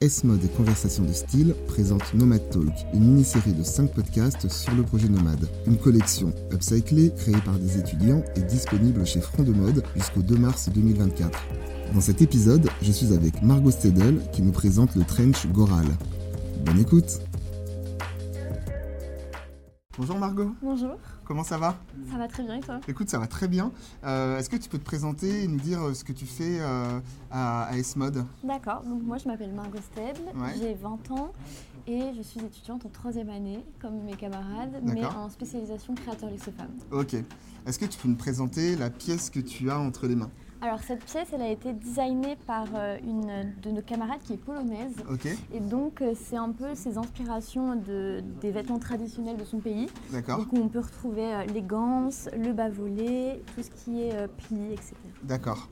S-Mode et Conversation de style présente Nomad Talk, une mini-série de 5 podcasts sur le projet Nomade. Une collection upcyclée, créée par des étudiants et disponible chez Front de Mode jusqu'au 2 mars 2024. Dans cet épisode, je suis avec Margot Stedel qui nous présente le trench Goral. Bonne écoute Bonjour Margot. Bonjour, Comment ça va? Ça va très bien et toi? Écoute, ça va très bien. Euh, Est-ce que tu peux te présenter et nous dire euh, ce que tu fais euh, à, à S-Mode D'accord, donc moi je m'appelle Margot Stedl, Ouais. j'ai 20 ans et je suis étudiante en troisième année, comme mes camarades, mais en spécialisation créateur luxe femme. Ok. Est-ce que tu peux me présenter la pièce que tu as entre les mains? Alors cette pièce, elle a été designée par euh, une de nos camarades qui est polonaise. Et donc euh, c'est un peu ses inspirations de, des vêtements traditionnels de son pays. d'accord. Donc on peut retrouver euh, les ganses, le bas volé, tout ce qui est pli, etc. D'accord.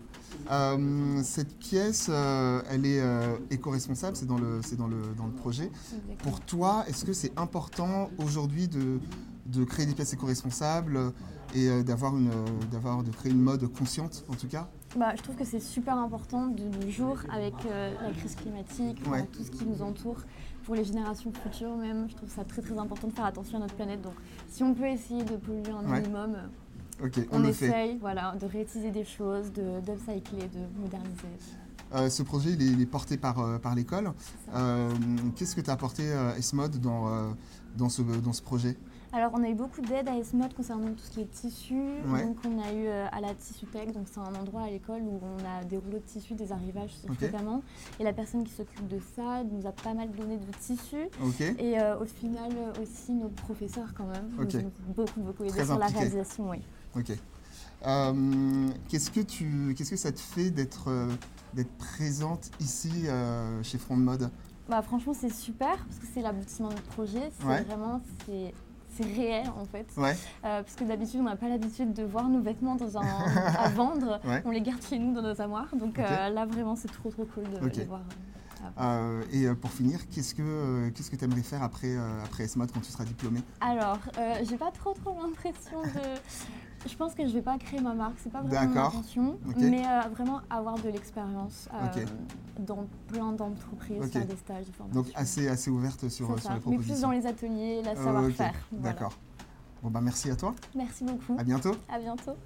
Euh, cette pièce, euh, elle est euh, éco-responsable, c'est dans le, c'est dans le, dans le projet. Exactement. Pour toi, est-ce que c'est important aujourd'hui de, de créer des pièces éco-responsables et euh, d'avoir une, euh, d'avoir, de créer une mode consciente, en tout cas Bah, je trouve que c'est super important de nos jours avec euh, la crise climatique, Ouais. tout ce qui nous entoure, pour les générations futures même. Je trouve ça très très important de faire attention à notre planète. Donc si on peut essayer de polluer un Ouais. minimum, on, on, le fait. essaye voilà, de réutiliser des choses, de d'upcycler, de moderniser. Euh, ce projet, il est, il est porté par, euh, par l'école. Euh, qu'est-ce que tu as apporté S-Mode dans, dans, ce, dans ce projet? Alors on a eu beaucoup d'aide à S-Mode concernant tout ce qui est tissu. Ouais. Donc on a eu euh, à la Tissu Tech, donc c'est un endroit à l'école où on a des rouleaux de tissu, des arrivages Ok. fréquemment. Et la personne qui s'occupe de ça nous a pas mal donné de tissus. Et euh, au final aussi nos professeurs quand même Ok. nous ont beaucoup beaucoup aidé sur la réalisation. Oui. Ok. Euh, qu'est-ce que tu, qu'est-ce que ça te fait d'être, euh, d'être présente ici euh, chez Front de Mode Bah, franchement c'est super parce que c'est l'aboutissement de projet. C'est Ouais. vraiment c'est c'est réel en fait. Ouais. Euh, parce que d'habitude on n'a pas l'habitude de voir nos vêtements dans un, à vendre. Ouais. On les garde chez nous dans nos armoires. Donc là vraiment c'est trop trop cool de les voir. Euh, Euh, et euh, pour finir, qu'est-ce que, euh, qu'est-ce que tu aimerais faire après, euh, après quand tu seras diplômé Alors, euh, j'ai pas trop trop l'impression de. Je pense que je vais pas créer ma marque, c'est pas vraiment mon intention, mais euh, vraiment avoir de l'expérience euh, dans plein d'entreprises, faire des stages, des formations. Donc assez, assez ouverte sur, C'est sur les Mais plus propositions. dans les ateliers, la Euh, savoir-faire. Voilà. D'accord. Bon bah merci à toi. Merci beaucoup. À bientôt. À bientôt.